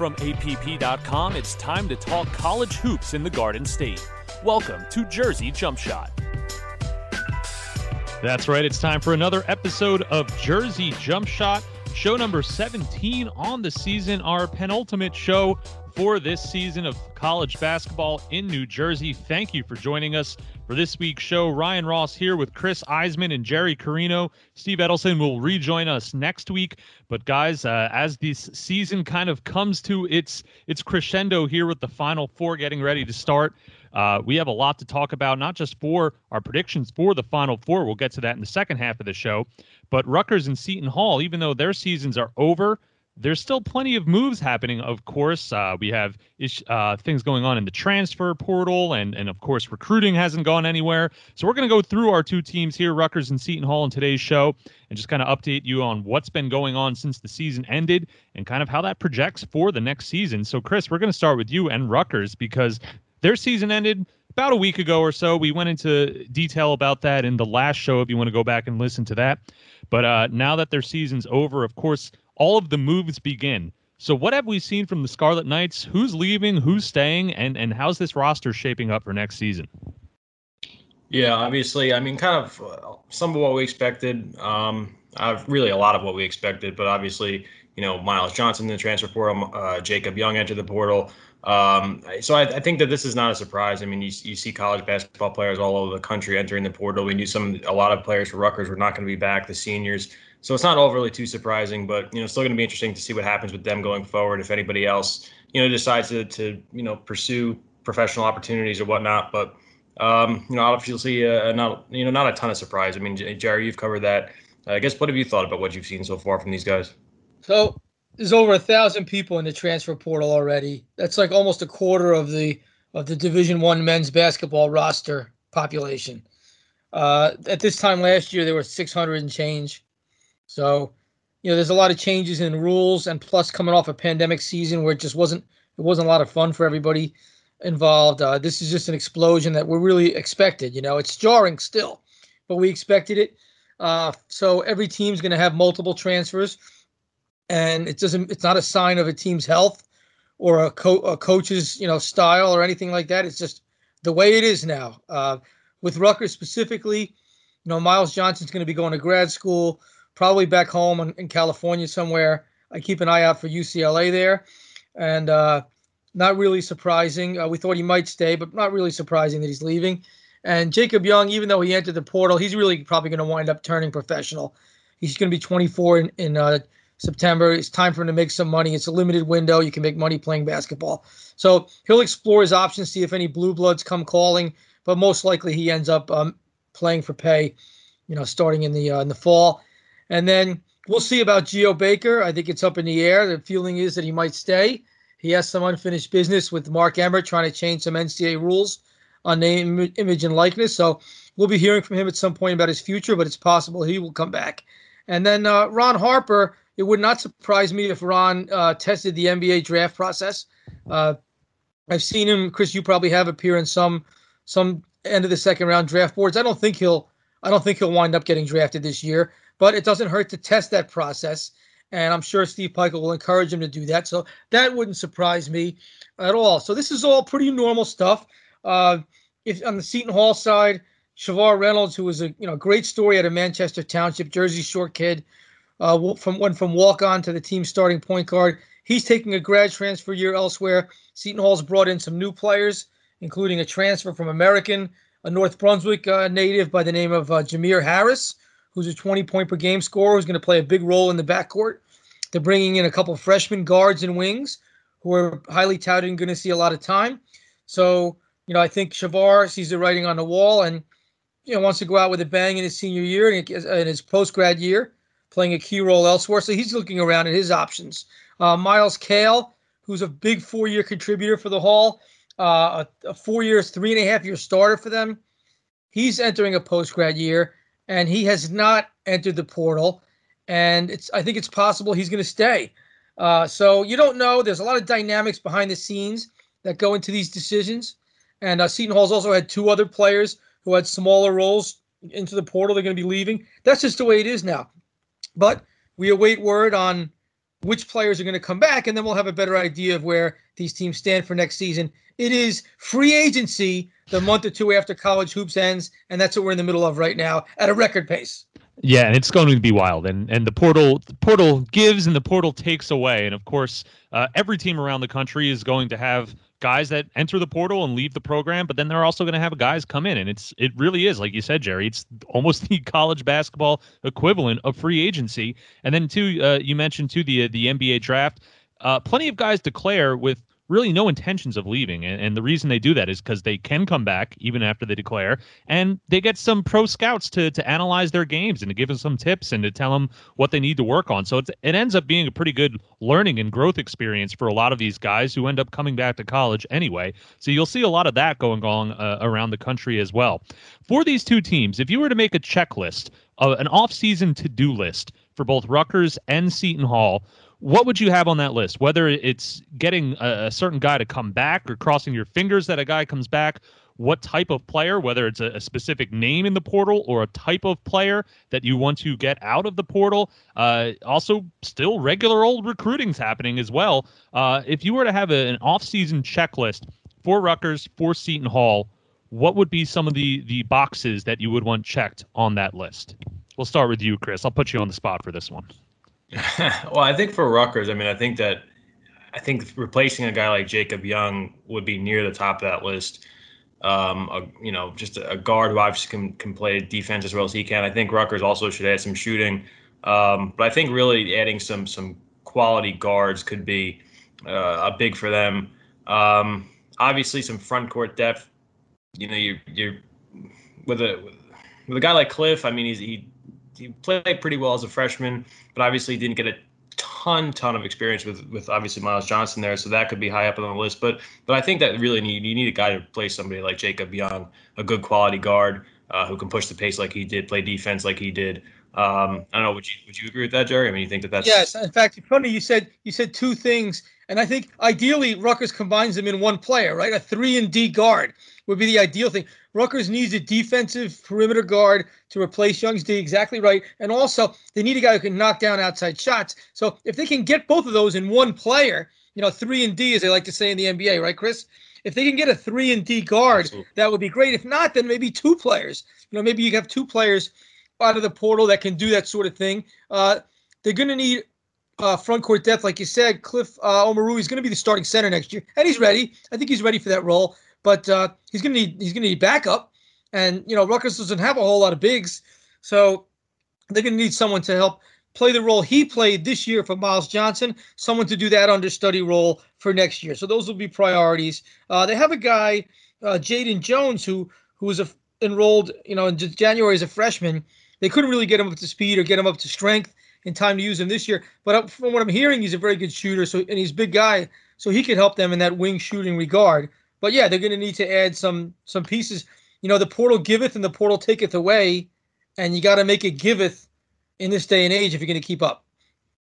From APP.com, it's time to talk college hoops in the Garden State. Welcome to Jersey Jump Shot. That's right. It's time for another episode of Jersey Jump Shot, show number 17 on the season, our penultimate show for this season of college basketball in New Jersey. Thank you for joining us for this week's show. Ryan Ross here with Chris Iseman and Jerry Carino. Steve Edelson will rejoin us next week. But guys, uh, as this season kind of comes to its its crescendo here with the Final Four getting ready to start. Uh, we have a lot to talk about, not just for our predictions for the Final Four. We'll get to that in the second half of the show. But Rutgers and Seton Hall, even though their seasons are over, there's still plenty of moves happening. Of course, uh, we have ish, uh, things going on in the transfer portal, and and of course, recruiting hasn't gone anywhere. So we're going to go through our two teams here, Rutgers and Seton Hall, in today's show, and just kind of update you on what's been going on since the season ended, and kind of how that projects for the next season. So, Chris, we're going to start with you and Rutgers because their season ended about a week ago or so. We went into detail about that in the last show if you want to go back and listen to that. But uh, now that their season's over, of course, all of the moves begin. So, what have we seen from the Scarlet Knights? Who's leaving? Who's staying? And and how's this roster shaping up for next season? Yeah, obviously, I mean, kind of uh, some of what we expected. Um, uh, really, a lot of what we expected, but obviously, you know, Myles Johnson in the transfer portal, uh, Jacob Young entered the portal. Um, so I, I, think that this is not a surprise. I mean, you, you see college basketball players all over the country entering the portal. We knew some a lot of players for Rutgers were not going to be back. The seniors, so it's not overly too surprising. But you know, still going to be interesting to see what happens with them going forward. If anybody else, you know, decides to, to you know pursue professional opportunities or whatnot. But um, you know, obviously, uh, not you know, not a ton of surprise. I mean, Jerry, you've covered that. I guess what have you thought about what you've seen so far from these guys? So there's over a thousand people in the transfer portal already. That's like almost a quarter of the of the Division One men's basketball roster population. Uh, at this time last year, there were 600 and change. So, you know, there's a lot of changes in rules, and plus coming off a pandemic season where it just wasn't it wasn't a lot of fun for everybody involved. Uh, this is just an explosion that we really expected. You know, it's jarring still, but we expected it. Uh, so every team's going to have multiple transfers and it doesn't it's not a sign of a team's health or a, co- a coach's you know style or anything like that. It's just the way it is now. Uh, with Rutgers specifically you know Myles Johnson's going to be going to grad school probably back home in, in, California somewhere. I keep an eye out for UCLA there. And uh, not really surprising uh, we thought he might stay but not really surprising that he's leaving. And Jacob Young even though he entered the portal he's really probably going to wind up turning professional. He's going to be 24 in, in uh, September. It's time for him to make some money. It's a limited window. You can make money playing basketball. So he'll explore his options, see if any blue bloods come calling. But most likely he ends up um, playing for pay, you know, starting in the uh, in the fall. And then we'll see about Geo Baker. I think it's up in the air. The feeling is that he might stay. He has some unfinished business with Mark Emmert trying to change some NCAA rules on name, image, and likeness. So we'll be hearing from him at some point about his future, but it's possible he will come back. And then uh, Ron Harper, it would not surprise me if Ron uh, tested the NBA draft process. Uh, I've seen him, Chris. You probably have appear in some some end of the second round draft boards. I don't think he'll I don't think he'll wind up getting drafted this year, but it doesn't hurt to test that process. And I'm sure Steve Pikiell will encourage him to do that. So that wouldn't surprise me at all. So this is all pretty normal stuff. Uh, if on the Seton Hall side, Shavar Reynolds, who was a you know great story out of Manchester Township, Jersey short kid, uh, from went from walk on to the team starting point guard. He's taking a grad transfer year elsewhere. Seton Hall's brought in some new players, including a transfer from American, a North Brunswick uh, native by the name of uh, Jamir Harris, who's a 20 point per game scorer who's going to play a big role in the backcourt. They're bringing in a couple freshman guards and wings who are highly touted and going to see a lot of time. So, you know, I think Shavar sees the writing on the wall and, you know, wants to go out with a bang in his senior year and in his post grad year playing a key role elsewhere. So he's looking around at his options. Uh, Myles Cale, who's a big four year contributor for the Hall, uh, a, a four years, three and a half year starter for them. He's entering a post grad year and he has not entered the portal. And it's I think it's possible he's going to stay. Uh, so you don't know. There's a lot of dynamics behind the scenes that go into these decisions. And uh, Seton Hall's also had two other players who had smaller roles into the portal. They're going to be leaving. That's just the way it is now. But we await word on which players are going to come back, and then we'll have a better idea of where these teams stand for next season. It is free agency the month or two after college hoops ends, and that's what we're in the middle of right now at a record pace. Yeah, and it's going to be wild, and and the portal the portal gives and the portal takes away, and of course, uh, every team around the country is going to have guys that enter the portal and leave the program, but then they're also going to have guys come in, and it's it really is like you said, Jerry. It's almost the college basketball equivalent of free agency. And then too, uh, you mentioned too the the NBA draft. Uh, plenty of guys declare with really no intentions of leaving. And, and the reason they do that is because they can come back even after they declare, and they get some pro scouts to to analyze their games and to give them some tips and to tell them what they need to work on. So it ends up being a pretty good learning and growth experience for a lot of these guys who end up coming back to college anyway. So you'll see a lot of that going on uh, around the country as well. For these two teams, if you were to make a checklist, uh, an off-season to-do list for both Rutgers and Seton Hall, what would you have on that list? Whether it's getting a, a, certain guy to come back or crossing your fingers that a guy comes back, what type of player, whether it's a, a specific name in the portal or a type of player that you want to get out of the portal. Uh, also, still regular old recruiting's happening as well. Uh, if you were to have a, an off-season checklist for Rutgers, for Seton Hall, what would be some of the the boxes that you would want checked on that list? We'll start with you, Chris. I'll put you on the spot for this one. well, I think for Rutgers, I mean, I think that I think replacing a guy like Jacob Young would be near the top of that list. Um, a, you know, just a, guard who obviously can, can play defense as well as he can. I think Rutgers also should add some shooting, um, but I think really adding some some quality guards could be uh, a big for them. Um, obviously, some front court depth. You know, you you're with a with a guy like Cliff. I mean, he's he he played pretty well as a freshman, but obviously didn't get a ton ton of experience with with obviously Myles Johnson there, so that could be high up on the list. But but I think that really need you need a guy to play somebody like Jacob Young, a good quality guard uh, who can push the pace like he did, play defense like he did. Um, I don't know. Would you would you agree with that, Jerry? I mean, you think that that's yes. In fact, it's funny you said you said two things, and I think ideally Rutgers combines them in one player, right? A three and D guard would be the ideal thing. Rutgers needs a defensive perimeter guard to replace Young's D. Exactly right. And also, they need a guy who can knock down outside shots. So if they can get both of those in one player, you know, three and D, as they like to say in the NBA, right, Chris? If they can get a three and D guard, Absolutely. that would be great. If not, then maybe two players. You know, maybe you have two players out of the portal that can do that sort of thing. Uh, they're going to need uh, front court depth, like you said. Cliff uh, Omoruyi is going to be the starting center next year, and he's ready. I think he's ready for that role but uh, he's gonna need he's gonna need backup, and you know Rutgers doesn't have a whole lot of bigs, so they're gonna need someone to help play the role he played this year for Myles Johnson, someone to do that understudy role for next year. So those will be priorities. Uh, they have a guy, uh, Jaden Jones, who who was a, enrolled, you know, in January as a freshman. They couldn't really get him up to speed or get him up to strength in time to use him this year. But from what I'm hearing, he's a very good shooter. So and he's a big guy, so he could help them in that wing shooting regard. But yeah, they're going to need to add some some pieces. You know, the portal giveth and the portal taketh away, and you got to make it giveth in this day and age if you're going to keep up.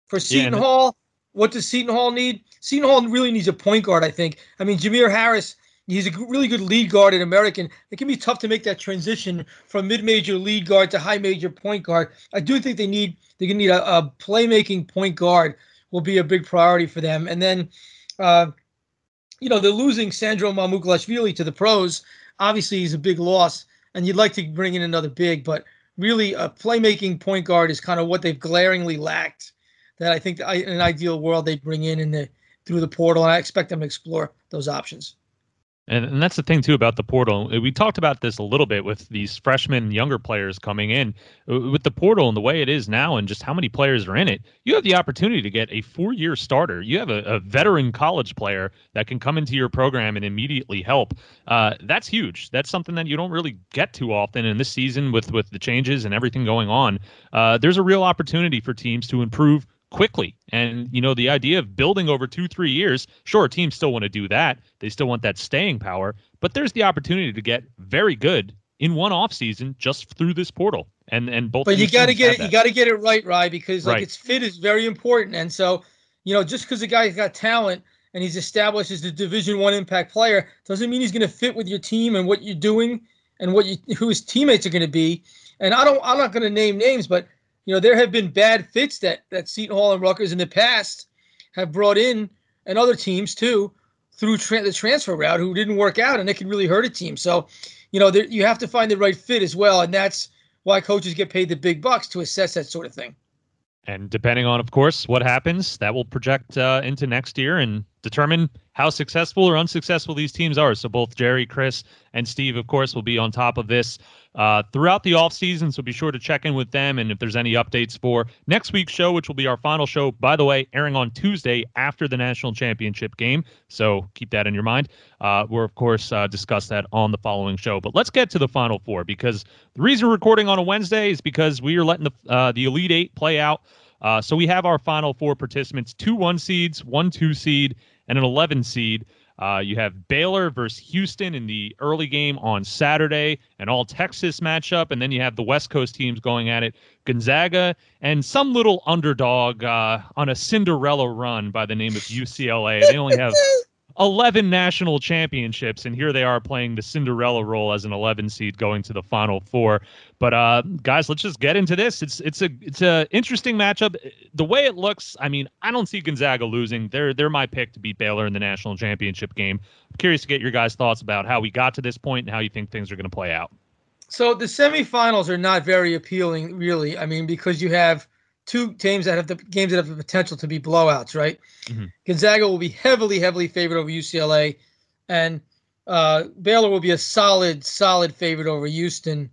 For Seton yeah, Hall, what does Seton Hall need? Seton Hall really needs a point guard, I think. I mean, Jamir Harris, he's a really good lead guard in American. It can be tough to make that transition from mid-major lead guard to high-major point guard. I do think they need they're to need a, a playmaking point guard will be a big priority for them. And then uh, you know, they're losing Sandro Mamukelashvili to the pros. Obviously, he's a big loss, and you'd like to bring in another big, but really, a playmaking point guard is kind of what they've glaringly lacked. That I think in an ideal world they'd bring in in the through the portal, and I expect them to explore those options. And, and that's the thing too about the portal. We talked about this a little bit with these freshmen, younger players coming in. With the portal and the way it is now, and just how many players are in it, you have the opportunity to get a four-year starter. You have a, a veteran college player that can come into your program and immediately help. Uh, that's huge. That's something that you don't really get too often in this season with with the changes and everything going on. Uh, there's a real opportunity for teams to improve quickly. And you know, the idea of building over two, three years, sure, teams still want to do that. They still want that staying power, but there's the opportunity to get very good in one off season just through this portal. And and both. But you got to get it. You got to get it right, Rye, because like right. its fit is very important. And so, you know, just because a guy's got talent and he's established as a Division One impact player doesn't mean he's going to fit with your team and what you're doing and what you who his teammates are going to be. And I don't. I'm not going to name names, but you know, there have been bad fits that that Seton Hall and Rutgers in the past have brought in, and other teams too, through tra- the transfer route who didn't work out, and it can really hurt a team. So, you know, there, you have to find the right fit as well, and that's why coaches get paid the big bucks to assess that sort of thing. And depending on, of course, what happens, that will project uh, into next year and determine how successful or unsuccessful these teams are. So both Jerry, Chris, and Steve, of course, will be on top of this uh, throughout the off season. So be sure to check in with them and if there's any updates for next week's show, which will be our final show, by the way, airing on Tuesday after the national championship game. So keep that in your mind. Uh, we'll of course uh, discuss that on the following show. But let's get to the final four because the reason we're recording on a Wednesday is because we are letting the uh, the Elite Eight play out. Uh, so we have our final four participants: two one seeds, one two seed, and an 11 seed. Uh, you have Baylor versus Houston in the early game on Saturday, an all Texas matchup. And then you have the West Coast teams going at it Gonzaga and some little underdog uh, on a Cinderella run by the name of UCLA. They only have 11 national championships, and here they are playing the Cinderella role as an 11 seed going to the Final Four. But uh, guys, let's just get into this. It's it's a it's a interesting matchup. The way it looks, I mean, I don't see Gonzaga losing. They're they're my pick to beat Baylor in the national championship game. I'm curious to get your guys' thoughts about how we got to this point and how you think things are going to play out. So the semifinals are not very appealing, really. I mean, because you have two teams that have the games that have the potential to be blowouts, right? Mm-hmm. Gonzaga will be heavily, heavily favored over UCLA, and uh, Baylor will be a solid, solid favorite over Houston.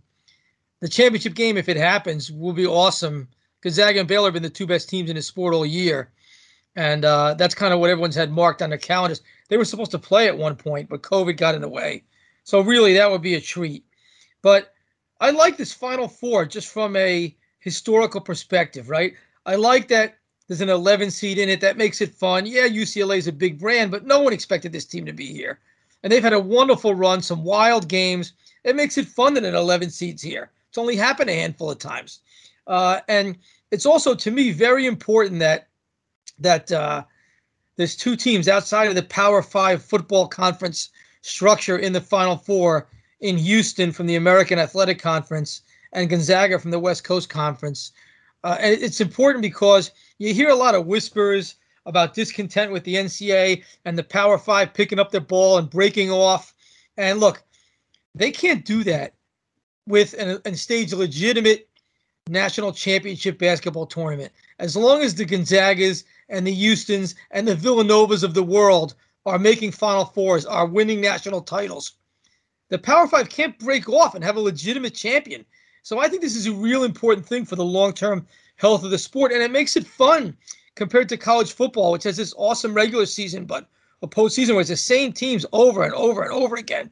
The championship game, if it happens, will be awesome. Gonzaga and Baylor have been the two best teams in the sport all year, and uh, that's kind of what everyone's had marked on their calendars. They were supposed to play at one point, but COVID got in the way. So really, that would be a treat. But I like this Final Four just from a historical perspective, right? I like that there's an 11 seed in it. That makes it fun. Yeah, UCLA is a big brand, but no one expected this team to be here. And they've had a wonderful run, some wild games. It makes it fun that an 11 seed's here. It's only happened a handful of times. Uh, and it's also, to me, very important that that uh, there's two teams outside of the Power Five football conference structure in the Final Four in Houston from the American Athletic Conference and Gonzaga from the West Coast Conference. Uh, and it's important because you hear a lot of whispers about discontent with the NCAA and the Power Five picking up their ball and breaking off. And look, they can't do that with and, and stage a legitimate national championship basketball tournament. As long as the Gonzagas and the Houstons and the Villanovas of the world are making Final Fours, are winning national titles, the Power Five can't break off and have a legitimate champion. So I think this is a real important thing for the long term health of the sport, and it makes it fun compared to college football, which has this awesome regular season, but a postseason where it's the same teams over and over and over again.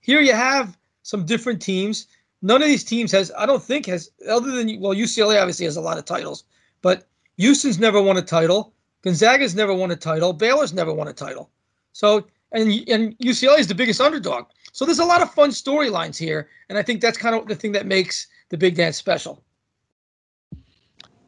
Here you have some different teams. None of these teams has, I don't think, has other than well, UCLA obviously has a lot of titles, but Houston's never won a title. Gonzaga's never won a title. Baylor's never won a title. So and and UCLA is the biggest underdog. So there's a lot of fun storylines here, and I think that's kind of the thing that makes the Big Dance special.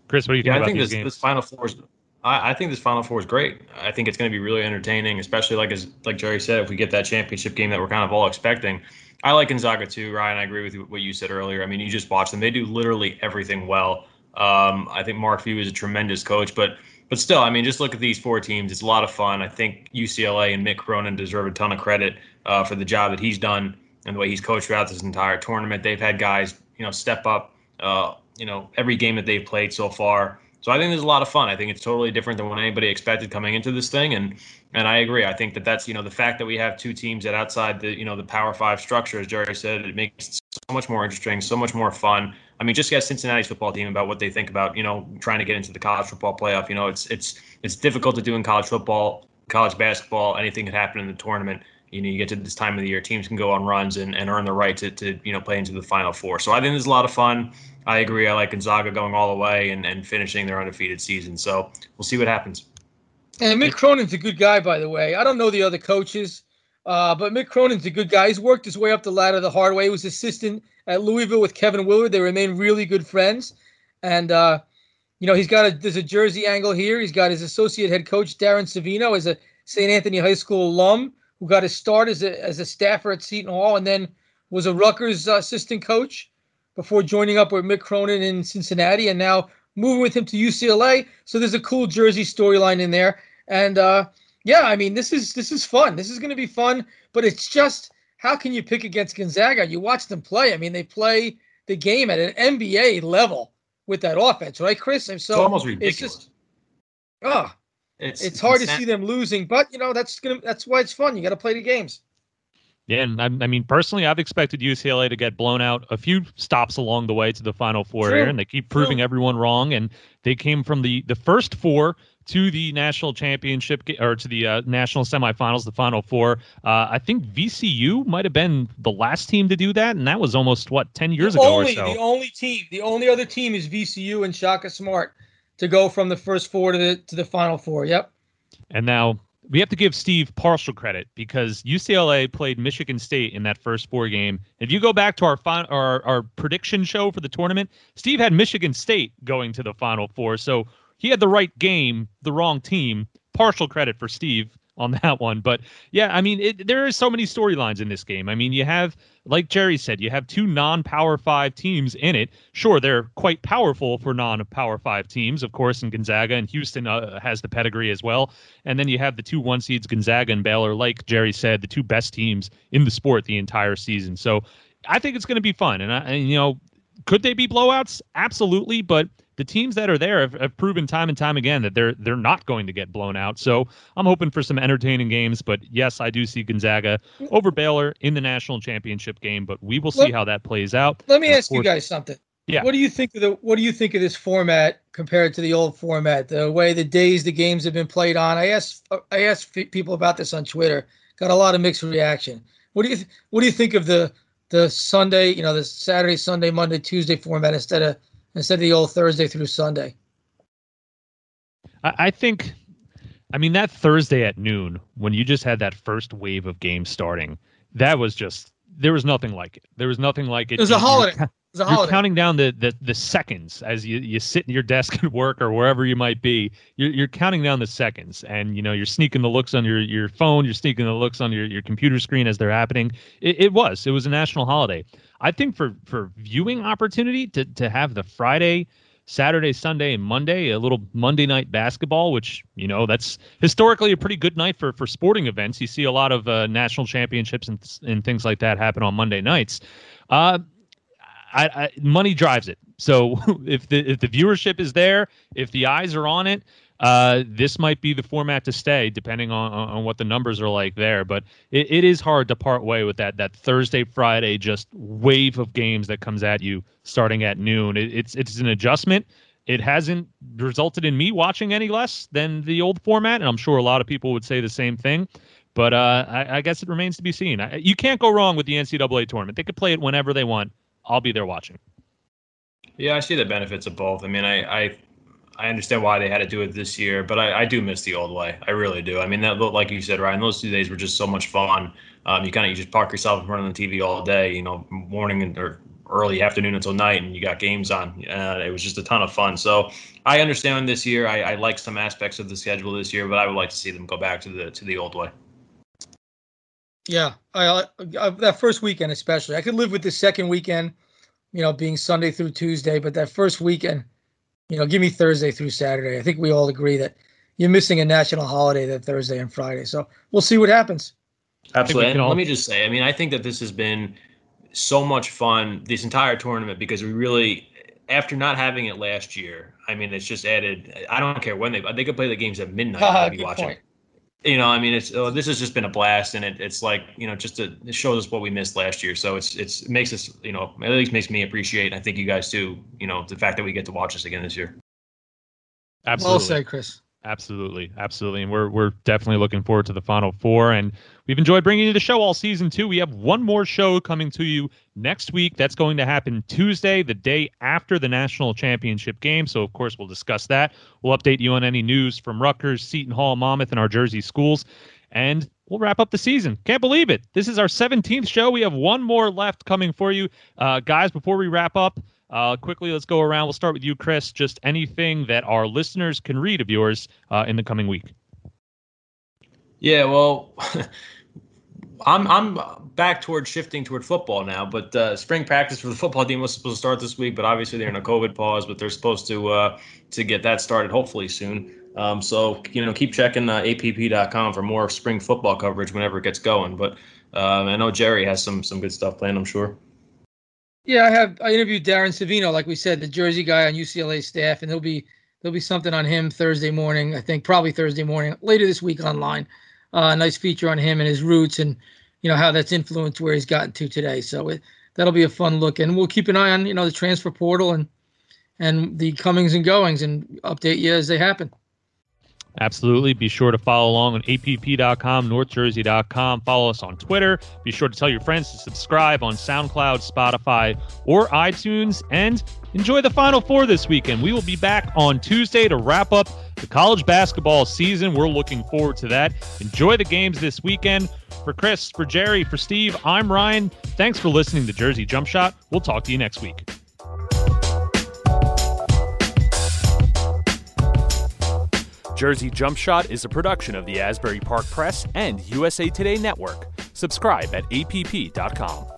Chris, what do you think yeah, I think this, this Final Four is. I, I think this Final Four is great. I think it's going to be really entertaining, especially like as like Jerry said, if we get that championship game that we're kind of all expecting. I like Gonzaga too, Ryan. I agree with what you said earlier. I mean, you just watch them; they do literally everything well. Um, I think Mark Few is a tremendous coach, but but still, I mean, just look at these four teams. It's a lot of fun. I think UCLA and Mick Cronin deserve a ton of credit uh, for the job that he's done and the way he's coached throughout this entire tournament. They've had guys, you know, step up, uh, you know, every game that they've played so far. So I think there's a lot of fun. I think it's totally different than what anybody expected coming into this thing, and and I agree. I think that that's you know the fact that we have two teams that outside the you know the Power Five structure, as Jerry said, it makes it so much more interesting, so much more fun. I mean, just get Cincinnati's football team about what they think about you know trying to get into the college football playoff. You know, it's it's it's difficult to do in college football, college basketball. Anything could happen in the tournament you know you get to this time of the year teams can go on runs and, and earn the right to, to you know play into the final four. So i think there's a lot of fun. I agree. I like gonzaga going all the way and, and finishing their undefeated season. So we'll see what happens. And mick cronin's a good guy by the way. I don't know the other coaches uh, but mick cronin's a good guy. He's worked his way up the ladder the hard way. He was assistant at louisville with kevin willard. They remain really good friends. And uh, you know he's got a there's a jersey angle here. He's got his associate head coach darren savino as a st anthony high school alum who got his start as a, as a staffer at Seton Hall and then was a Rutgers uh, assistant coach before joining up with Mick Cronin in Cincinnati, and now moving with him to UCLA. So there's a cool Jersey storyline in there, and uh, yeah, I mean this is this is fun. This is going to be fun, but it's just how can you pick against Gonzaga? You watch them play. I mean, they play the game at an NBA level with that offense, right, Chris? And so it's almost ridiculous. It's just, oh, it's, it's hard to see them losing, but you know that's gonna that's why it's fun. You got to play the games. Yeah, and I, I, mean personally, I've expected UCLA to get blown out a few stops along the way to the Final Four True. here, and they keep proving True. everyone wrong. And they came from the the first four to the national championship or to the uh, national semifinals, the Final Four. Uh, I think VCU might have been the last team to do that, and that was almost what ten years the ago only, or so. The only team, the only other team is VCU and Shaka Smart to go from the first four to the to the Final Four. Yep. And now we have to give Steve partial credit because UCLA played Michigan State in that first four game. If you go back to our final, our, our prediction show for the tournament, Steve had Michigan State going to the Final Four, so he had the right game, the wrong team. Partial credit for Steve on that one. But yeah, I mean, it, there are so many storylines in this game. I mean, you have, like Jerry said, you have two non Power Five teams in it. Sure, they're quite powerful for non Power Five teams, of course, and Gonzaga and Houston uh, has the pedigree as well. And then you have the two one seeds, Gonzaga and Baylor, like Jerry said, the two best teams in the sport the entire season. So I think it's going to be fun. And, I, and, you know, could they be blowouts? Absolutely. But the teams that are there have, have, proven time and time again that they're they're not going to get blown out. So I'm hoping for some entertaining games. But yes, I do see Gonzaga over Baylor in the national championship game. But we will see let, how that plays out. Let me and ask course, you guys something. Yeah. What do you think of the What do you think of this format compared to the old format? The way the days the games have been played on. I asked I asked people about this on Twitter. Got a lot of mixed reaction. What do you What do you think of the the Sunday, you know, the Saturday, Sunday, Monday, Tuesday format instead of instead of the old Thursday through Sunday. I think, I mean, that Thursday at noon when you just had that first wave of games starting, that was just there was nothing like it. There was nothing like it. It was a holiday. You're, was a you're counting down the, the the seconds as you, you sit in your desk at work or wherever you might be. You're, you're counting down the seconds, and you know you're sneaking the looks on your, your phone. You're sneaking the looks on your, your computer screen as they're happening. It, it was it was a national holiday. I think for for viewing opportunity to to have the Friday, Saturday, Sunday, and Monday, a little Monday night basketball, which you know that's historically a pretty good night for for sporting events. You see a lot of uh, national championships and and things like that happen on Monday nights. Uh, I, I, money drives it. So if the if the viewership is there, if the eyes are on it, uh, this might be the format to stay, depending on, on what the numbers are like there. But it, it is hard to part way with that that Thursday, Friday, just wave of games that comes at you starting at noon. It, it's it's an adjustment. It hasn't resulted in me watching any less than the old format, and I'm sure a lot of people would say the same thing. But uh, I, I, guess it remains to be seen. I, you can't go wrong with the NCAA tournament. They could play it whenever they want. I'll be there watching. Yeah, I see the benefits of both. I mean, I, I I understand why they had to do it this year, but I, I do miss the old way. I really do. I mean, that like you said, Ryan, those two days were just so much fun. Um, you kind of you just park yourself in front of the TV all day, you know, morning or early afternoon until night, and you got games on. Uh, it was just a ton of fun. So I understand this year. I, I like some aspects of the schedule this year, but I would like to see them go back to the to the old way. Yeah, I, I, that first weekend especially. I could live with the second weekend, you know, being Sunday through Tuesday, but that first weekend you know, give me Thursday through Saturday. I think we all agree that you're missing a national holiday that Thursday and Friday. So we'll see what happens. Absolutely. And all... let me just say, I mean, I think that this has been so much fun this entire tournament because we really, after not having it last year, I mean, it's just added. I don't care when they they could play the games at midnight. Uh, I'd be watching. Point you know, I mean, it's uh, this has just been a blast, and it, it's like you know, just to, it shows us what we missed last year. So it's it's it makes us, you know, at least makes me appreciate. And I think you guys too, you know, the fact that we get to watch this again this year. Absolutely. Well said, Chris. Absolutely, absolutely, and we're we're definitely looking forward to the final four, and we've enjoyed bringing you the show all season too. We have one more show coming to you next week. That's going to happen Tuesday, the day after the national championship game. So of course we'll discuss that. We'll update you on any news from Rutgers, Seton Hall, Monmouth, and our Jersey schools, and we'll wrap up the season. Can't believe it! This is our 17th show. We have one more left coming for you, uh, guys. Before we wrap up. Uh, quickly, let's go around. We'll start with you, Chris. Just anything that our listeners can read of yours uh, in the coming week. Yeah, well, I'm I'm back toward shifting toward football now, but uh, spring practice for the football team was supposed to start this week, but obviously they're in a COVID pause, but they're supposed to uh, to get that started hopefully soon. Um, so you know, keep checking uh, app.com for more spring football coverage whenever it gets going. But uh, I know Jerry has some some good stuff planned. I'm sure. Yeah, I have. I interviewed Darren Savino, like we said, the Jersey guy on UCLA staff, and there'll be there'll be something on him Thursday morning. I think probably Thursday morning, later this week online. Uh, nice feature on him and his roots, and you know how that's influenced where he's gotten to today. So it, that'll be a fun look, and we'll keep an eye on you know the transfer portal and and the comings and goings, and update you as they happen. Absolutely. Be sure to follow along on app.com, northjersey.com. Follow us on Twitter. Be sure to tell your friends to subscribe on SoundCloud, Spotify, or iTunes. And enjoy the Final Four this weekend. We will be back on Tuesday to wrap up the college basketball season. We're looking forward to that. Enjoy the games this weekend. For Chris, for Jerry, for Steve, I'm Ryan. Thanks for listening to Jersey Jump Shot. We'll talk to you next week. Jersey Jump Shot is a production of the Asbury Park Press and USA Today Network. Subscribe at app.com.